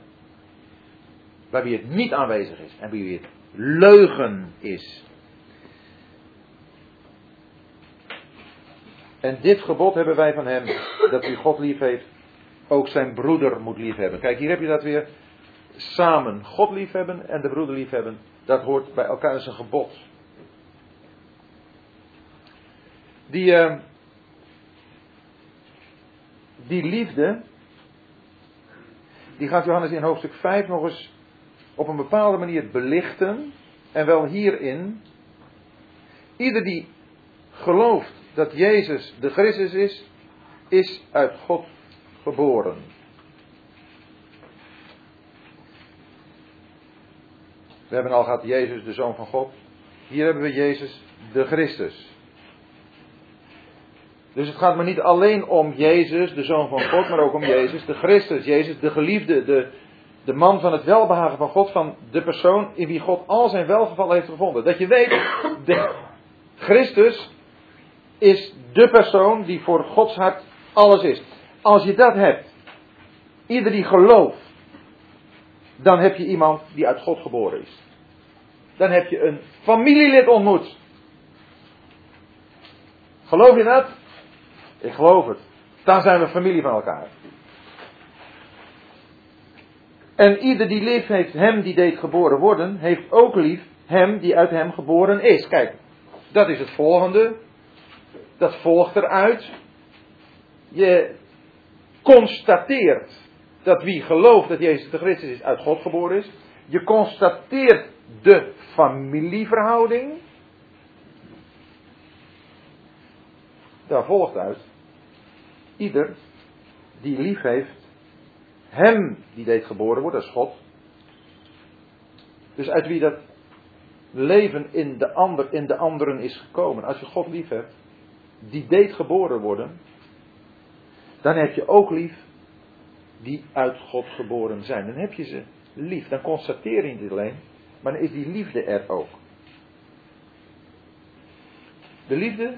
Bij wie het niet aanwezig is en bij wie het leugen is. En dit gebod hebben wij van hem, dat u God lief heeft, ook zijn broeder moet liefhebben. Kijk, hier heb je dat weer samen. God liefhebben en de broeder liefhebben. Dat hoort bij elkaar als een gebod. Die, uh, die liefde, die gaat Johannes in hoofdstuk 5 nog eens op een bepaalde manier belichten. En wel hierin. Ieder die gelooft dat Jezus de Christus is, is uit God geboren. We hebben al gehad Jezus, de Zoon van God. Hier hebben we Jezus, de Christus. Dus het gaat me niet alleen om Jezus, de Zoon van God, maar ook om Jezus, de Christus. Jezus, de geliefde, de, de man van het welbehagen van God, van de persoon in wie God al zijn welgeval heeft gevonden. Dat je weet, de Christus is de persoon die voor Gods hart alles is. Als je dat hebt, ieder die gelooft, dan heb je iemand die uit God geboren is. Dan heb je een familielid ontmoet. Geloof je dat? Ik geloof het. Dan zijn we familie van elkaar. En ieder die lief heeft hem die deed geboren worden, heeft ook lief hem die uit hem geboren is. Kijk, dat is het volgende. Dat volgt eruit. Je constateert dat wie gelooft dat Jezus de Christus is, uit God geboren is. Je constateert de familieverhouding. Daar volgt uit. Ieder die lief heeft, hem die deed geboren worden, dat is God. Dus uit wie dat leven in de, ander, in de anderen is gekomen. Als je God lief hebt, die deed geboren worden, dan heb je ook lief die uit God geboren zijn. Dan heb je ze lief. Dan constateer je niet alleen, maar dan is die liefde er ook. De liefde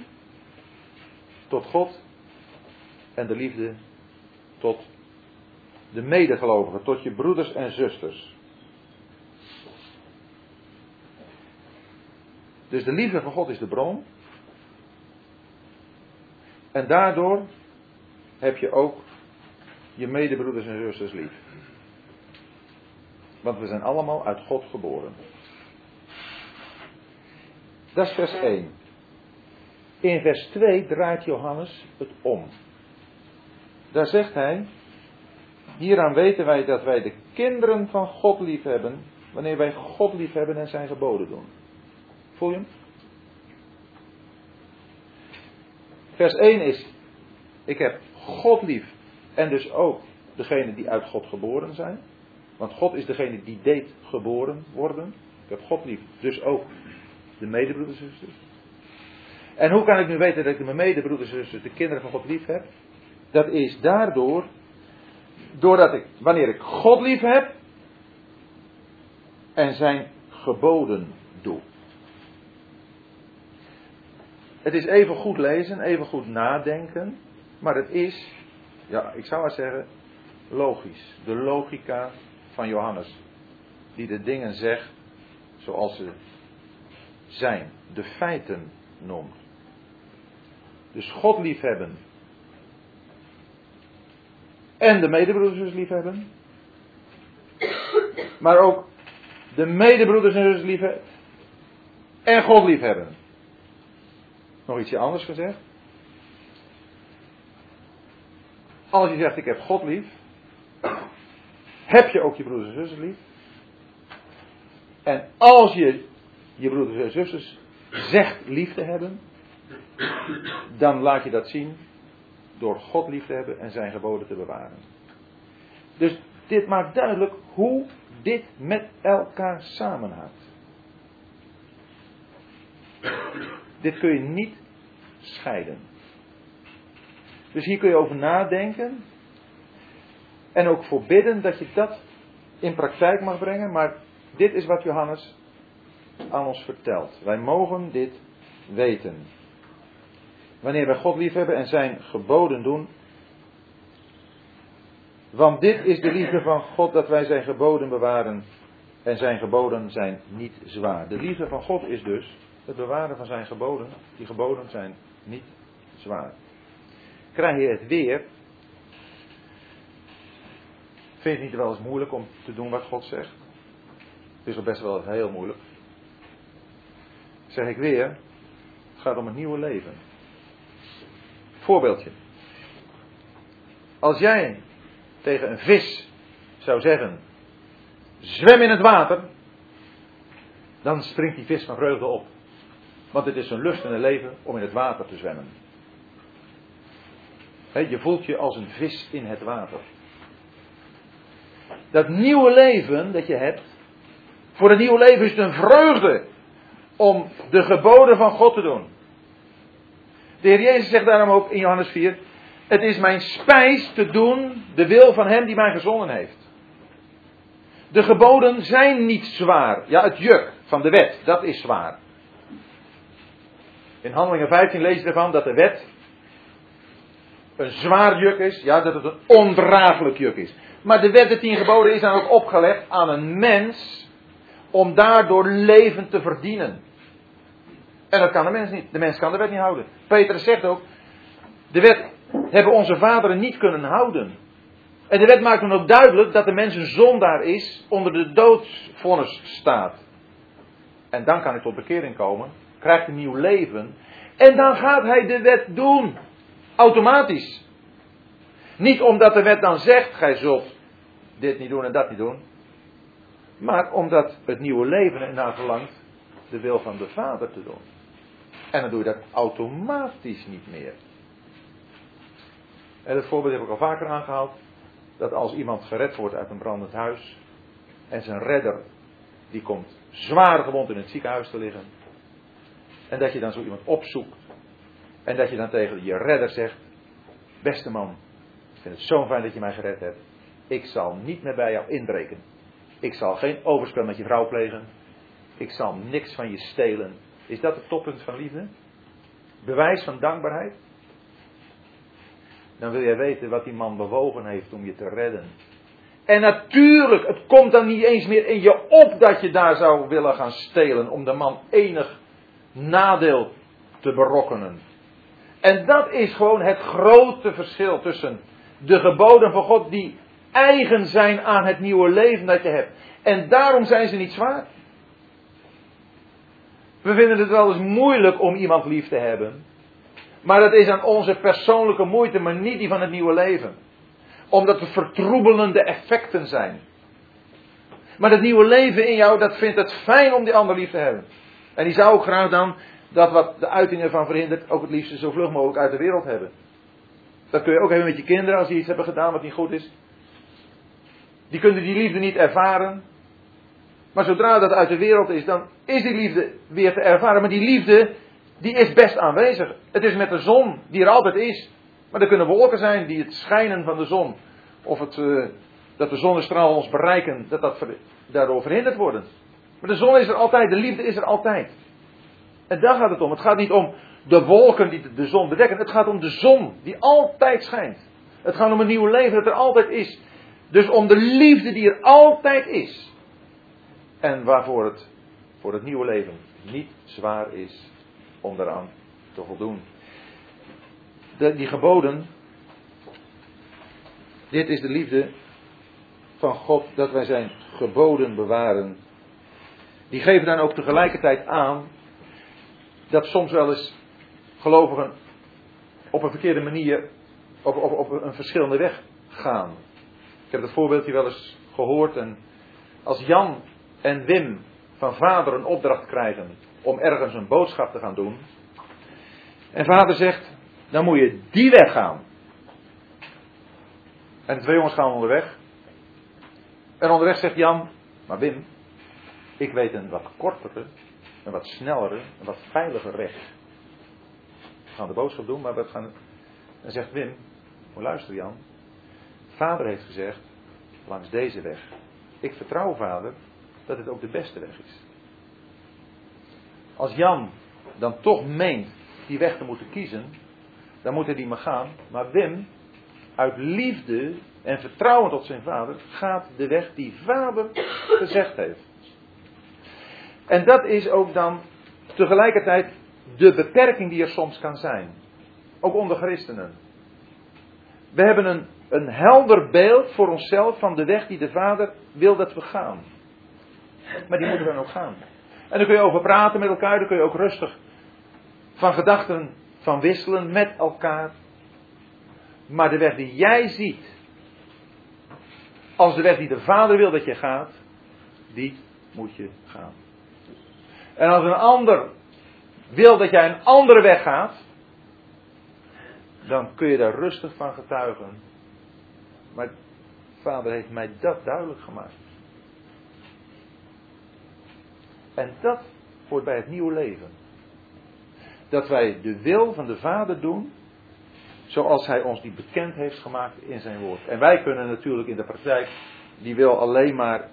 tot God en de liefde tot de medegelovigen, tot je broeders en zusters. Dus de liefde van God is de bron. En daardoor heb je ook je medebroeders en zusters lief. Want we zijn allemaal uit God geboren. Dat is vers 1. In vers 2 draait Johannes het om. Daar zegt hij: Hieraan weten wij dat wij de kinderen van God lief hebben, wanneer wij God lief hebben en zijn geboden doen. Voel je hem? Vers 1 is: Ik heb God lief en dus ook degene die uit God geboren zijn. Want God is degene die deed geboren worden. Ik heb God lief, dus ook de medebroeders en zusters. En hoe kan ik nu weten dat ik mijn medebroeders en zusters, de kinderen van God lief heb? Dat is daardoor, doordat ik, wanneer ik God lief heb en zijn geboden doe. Het is even goed lezen, even goed nadenken, maar het is, ja, ik zou maar zeggen, logisch. De logica van Johannes, die de dingen zegt zoals ze zijn, de feiten noemt. Dus God liefhebben en de medebroeders liefhebben, maar ook de medebroeders en zusters liefhebben en God liefhebben. Nog ietsje anders gezegd. Als je zegt ik heb God lief, heb je ook je broeders en zusters lief. En als je je broeders en zusters zegt lief te hebben, dan laat je dat zien door God lief te hebben en zijn geboden te bewaren. Dus dit maakt duidelijk hoe dit met elkaar samenhangt. Dit kun je niet scheiden. Dus hier kun je over nadenken. En ook voor bidden dat je dat in praktijk mag brengen. Maar dit is wat Johannes aan ons vertelt. Wij mogen dit weten. Wanneer wij God liefhebben en zijn geboden doen. Want dit is de liefde van God dat wij zijn geboden bewaren. En zijn geboden zijn niet zwaar. De liefde van God is dus het bewaren van zijn geboden. Die geboden zijn niet zwaar. Krijg je het weer Vind je het niet wel eens moeilijk om te doen wat God zegt? Het is al best wel heel moeilijk. Zeg ik weer, het gaat om een nieuwe leven. Voorbeeldje. Als jij tegen een vis zou zeggen: zwem in het water, dan springt die vis van vreugde op. Want het is een lust in het leven om in het water te zwemmen. Je voelt je als een vis in het water. Dat nieuwe leven dat je hebt, voor het nieuwe leven is het een vreugde om de geboden van God te doen. De Heer Jezus zegt daarom ook in Johannes 4: Het is mijn spijs te doen de wil van Hem die mij gezonden heeft. De geboden zijn niet zwaar. Ja, het juk van de wet, dat is zwaar. In Handelingen 15 lees je ervan dat de wet een zwaar juk is. Ja, dat het een ondraaglijk juk is. Maar de wet, de tien geboden, is dan ook opgelegd aan een mens om daardoor leven te verdienen. En dat kan de mens niet. De mens kan de wet niet houden. Petrus zegt ook, de wet hebben onze vaderen niet kunnen houden. En de wet maakt dan ook duidelijk dat de mens een zondaar is, onder de doodsvonnis staat. En dan kan hij tot bekering komen, krijgt een nieuw leven. En dan gaat hij de wet doen. Automatisch. Niet omdat de wet dan zegt, gij zult dit niet doen en dat niet doen. Maar omdat het nieuwe leven ernaar verlangt de wil van de Vader te doen. En dan doe je dat automatisch niet meer. En het voorbeeld heb ik al vaker aangehaald. Dat als iemand gered wordt uit een brandend huis. En zijn redder, die komt zwaar gewond in het ziekenhuis te liggen. En dat je dan zo iemand opzoekt. En dat je dan tegen je redder zegt: Beste man, ik vind het zo fijn dat je mij gered hebt. Ik zal niet meer bij jou inbreken. Ik zal geen overspel met je vrouw plegen. Ik zal niks van je stelen. Is dat het toppunt van liefde? Bewijs van dankbaarheid? Dan wil jij weten wat die man bewogen heeft om je te redden. En natuurlijk, het komt dan niet eens meer in je op dat je daar zou willen gaan stelen om de man enig nadeel te berokkenen. En dat is gewoon het grote verschil tussen de geboden van God die eigen zijn aan het nieuwe leven dat je hebt. En daarom zijn ze niet zwaar. We vinden het wel eens moeilijk om iemand lief te hebben. Maar dat is aan onze persoonlijke moeite, maar niet die van het nieuwe leven. Omdat het vertroebelende effecten zijn. Maar het nieuwe leven in jou, dat vindt het fijn om die ander lief te hebben. En die zou ook graag dan dat wat de uitingen van verhindert, ook het liefst zo vlug mogelijk uit de wereld hebben. Dat kun je ook hebben met je kinderen als die iets hebben gedaan wat niet goed is. Die kunnen die liefde niet ervaren. Maar zodra dat uit de wereld is, dan is die liefde weer te ervaren. Maar die liefde, die is best aanwezig. Het is met de zon, die er altijd is. Maar er kunnen wolken zijn die het schijnen van de zon, of het, uh, dat de zonnestralen ons bereiken, dat dat daardoor verhinderd worden. Maar de zon is er altijd, de liefde is er altijd. En daar gaat het om. Het gaat niet om de wolken die de zon bedekken. Het gaat om de zon die altijd schijnt. Het gaat om een nieuw leven dat er altijd is. Dus om de liefde die er altijd is. En waarvoor het voor het nieuwe leven niet zwaar is om daaraan te voldoen. De, die geboden. Dit is de liefde van God dat wij zijn geboden bewaren. Die geven dan ook tegelijkertijd aan dat soms wel eens gelovigen op een verkeerde manier, op, op, op een verschillende weg gaan. Ik heb dat voorbeeldje wel eens gehoord. En als Jan en Wim van vader een opdracht krijgen om ergens een boodschap te gaan doen. En vader zegt, dan moet je die weg gaan. En de twee jongens gaan onderweg. En onderweg zegt Jan, maar Wim, ik weet een wat kortere, een wat snellere, een wat veiliger weg. We gaan de boodschap doen, maar we gaan. En zegt Wim, moet luisteren Jan. Vader heeft gezegd, langs deze weg. Ik vertrouw vader dat het ook de beste weg is. Als Jan dan toch meent die weg te moeten kiezen, dan moet hij die maar gaan. Maar Wim, uit liefde en vertrouwen tot zijn vader, gaat de weg die vader gezegd heeft. En dat is ook dan tegelijkertijd de beperking die er soms kan zijn. Ook onder christenen. We hebben een een helder beeld voor onszelf van de weg die de Vader wil dat we gaan. Maar die moeten we dan ook gaan. En daar kun je over praten met elkaar, daar kun je ook rustig van gedachten van wisselen met elkaar. Maar de weg die jij ziet, als de weg die de Vader wil dat je gaat, die moet je gaan. En als een ander wil dat jij een andere weg gaat, dan kun je daar rustig van getuigen. Maar Vader heeft mij dat duidelijk gemaakt. En dat hoort bij het nieuwe leven. Dat wij de wil van de Vader doen zoals Hij ons die bekend heeft gemaakt in zijn woord. En wij kunnen natuurlijk in de praktijk die wil alleen maar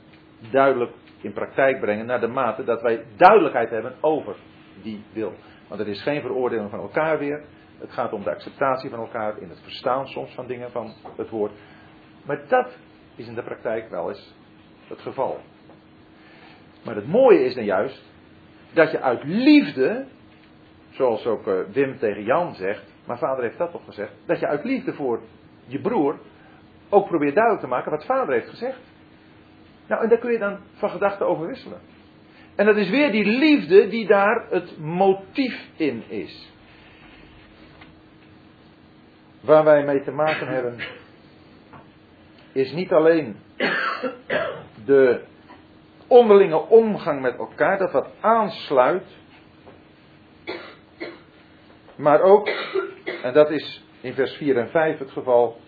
duidelijk in praktijk brengen naar de mate dat wij duidelijkheid hebben over die wil. Want het is geen veroordeling van elkaar weer. Het gaat om de acceptatie van elkaar in het verstaan soms van dingen van het woord. Maar dat is in de praktijk wel eens het geval. Maar het mooie is dan juist dat je uit liefde, zoals ook eh, Wim tegen Jan zegt, maar vader heeft dat toch gezegd, dat je uit liefde voor je broer ook probeert duidelijk te maken wat vader heeft gezegd. Nou, en daar kun je dan van gedachten over wisselen. En dat is weer die liefde die daar het motief in is. Waar wij mee te maken hebben, is niet alleen de onderlinge omgang met elkaar, dat wat aansluit, maar ook, en dat is in vers 4 en 5 het geval,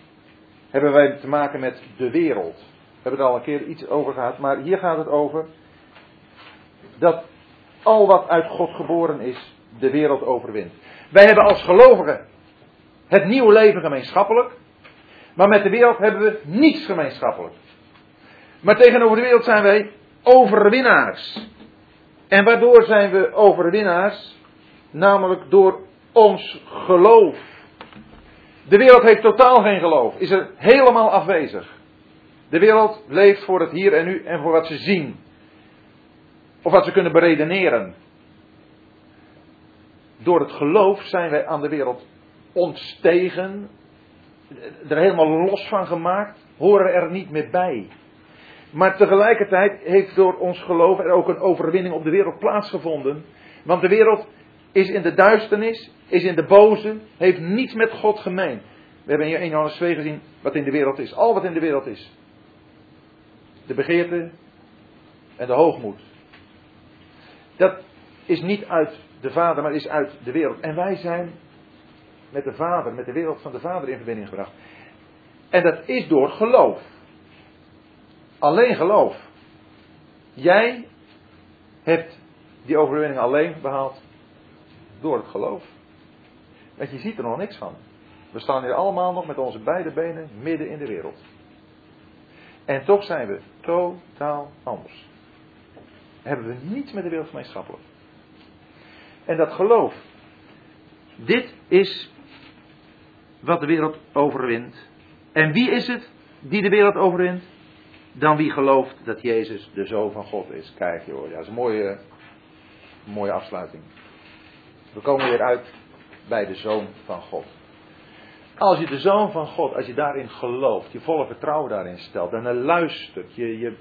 hebben wij te maken met de wereld. We hebben er al een keer iets over gehad, maar hier gaat het over dat al wat uit God geboren is, de wereld overwint. Wij hebben als gelovigen het nieuwe leven gemeenschappelijk, maar met de wereld hebben we niets gemeenschappelijk. Maar tegenover de wereld zijn wij overwinnaars. En waardoor zijn we overwinnaars? Namelijk door ons geloof. De wereld heeft totaal geen geloof, is er helemaal afwezig. De wereld leeft voor het hier en nu en voor wat ze zien. Of wat ze kunnen beredeneren. Door het geloof zijn wij aan de wereld ontstegen, er helemaal los van gemaakt, horen er niet meer bij. Maar tegelijkertijd heeft door ons geloof er ook een overwinning op de wereld plaatsgevonden. Want de wereld is in de duisternis, is in de boze, heeft niets met God gemeen. We hebben in 1 Johannes 2 gezien wat in de wereld is. Al wat in de wereld is. De begeerte en de hoogmoed. Dat is niet uit de Vader, maar is uit de wereld. En wij zijn met de Vader, met de wereld van de Vader in verbinding gebracht. En dat is door geloof. Alleen geloof. Jij hebt die overwinning alleen behaald door het geloof. Want je ziet er nog niks van. We staan hier allemaal nog met onze beide benen midden in de wereld. En toch zijn we totaal anders. Hebben we niets met de wereld gemeenschappelijk. En dat geloof, dit is wat de wereld overwint. En wie is het die de wereld overwint? Dan wie gelooft dat Jezus de Zoon van God is. Kijk joh, ja, dat is een mooie, mooie afsluiting. We komen weer uit bij de Zoon van God. Als je de Zoon van God, als je daarin gelooft, je volle vertrouwen daarin stelt en er luistert, je, je,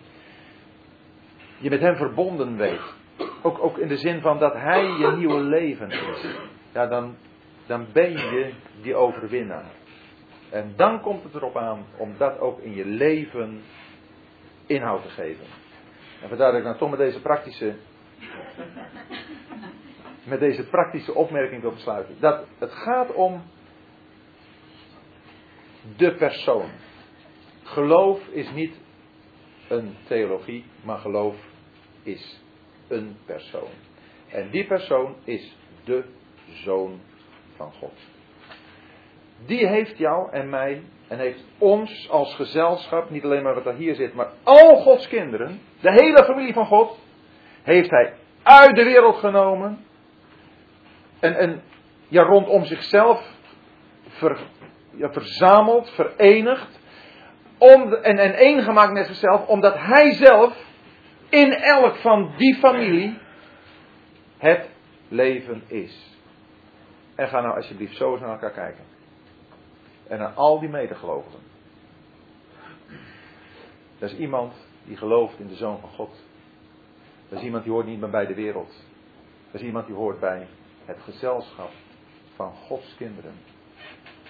je met Hem verbonden weet. Ook, ook in de zin van dat Hij je nieuwe leven is. Ja, dan, dan ben je die overwinnaar. En dan komt het erop aan om dat ook in je leven inhoud te geven. En vandaar dat ik dan toch met deze praktische, met deze praktische opmerking wil besluiten. Dat het gaat om de persoon. Geloof is niet een theologie, maar geloof is een persoon. En die persoon is de Zoon van God. Die heeft jou en mij en heeft ons als gezelschap, niet alleen maar wat er hier zit, maar al Gods kinderen, de hele familie van God, heeft hij uit de wereld genomen en, en ja, rondom zichzelf ver, ja, verzameld, verenigd, om, en, en één gemaakt met zichzelf, omdat hij zelf in elk van die familie het leven is. En ga nou alsjeblieft zo eens naar elkaar kijken. En naar al die medegelovigen. Dat is iemand die gelooft in de Zoon van God. Dat is iemand die hoort niet meer bij de wereld. Dat is iemand die hoort bij het gezelschap van Gods kinderen.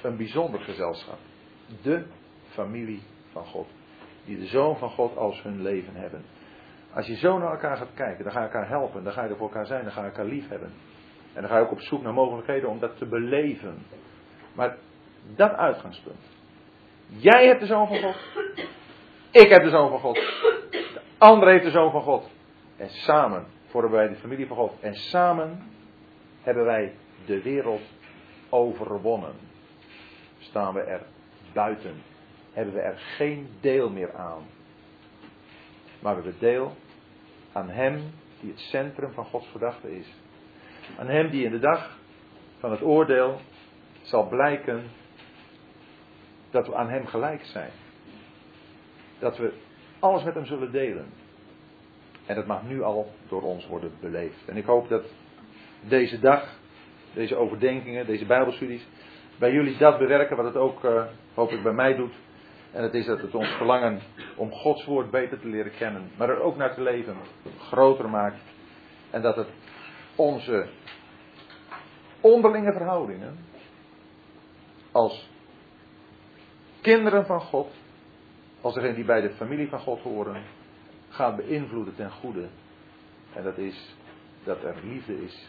Een bijzonder gezelschap. De familie van God. Die de Zoon van God als hun leven hebben. Als je zo naar elkaar gaat kijken, dan ga je elkaar helpen, dan ga je er voor elkaar zijn, dan ga je elkaar lief hebben. En dan ga je ook op zoek naar mogelijkheden om dat te beleven. Maar dat uitgangspunt. Jij hebt de Zoon van God. Ik heb de Zoon van God. De ander heeft de Zoon van God. En samen vormen wij de familie van God. En samen hebben wij de wereld overwonnen. Staan we er buiten. Hebben we er geen deel meer aan. Maar we deel aan Hem die het centrum van Gods gedachte is. Aan Hem die in de dag van het oordeel zal blijken dat we aan Hem gelijk zijn. Dat we alles met Hem zullen delen. En dat mag nu al door ons worden beleefd. En ik hoop dat deze dag, deze overdenkingen, deze Bijbelstudies, bij jullie dat bewerken wat het ook uh, hopelijk bij mij doet. En het is dat het ons verlangen om Gods woord beter te leren kennen, maar er ook naar te leven, groter maakt. En dat het onze onderlinge verhoudingen als kinderen van God, als degene die bij de familie van God horen, gaat beïnvloeden ten goede. En dat is dat er liefde is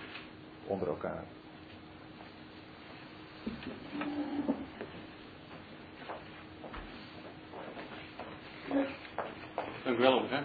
onder elkaar. Dank u wel, hè.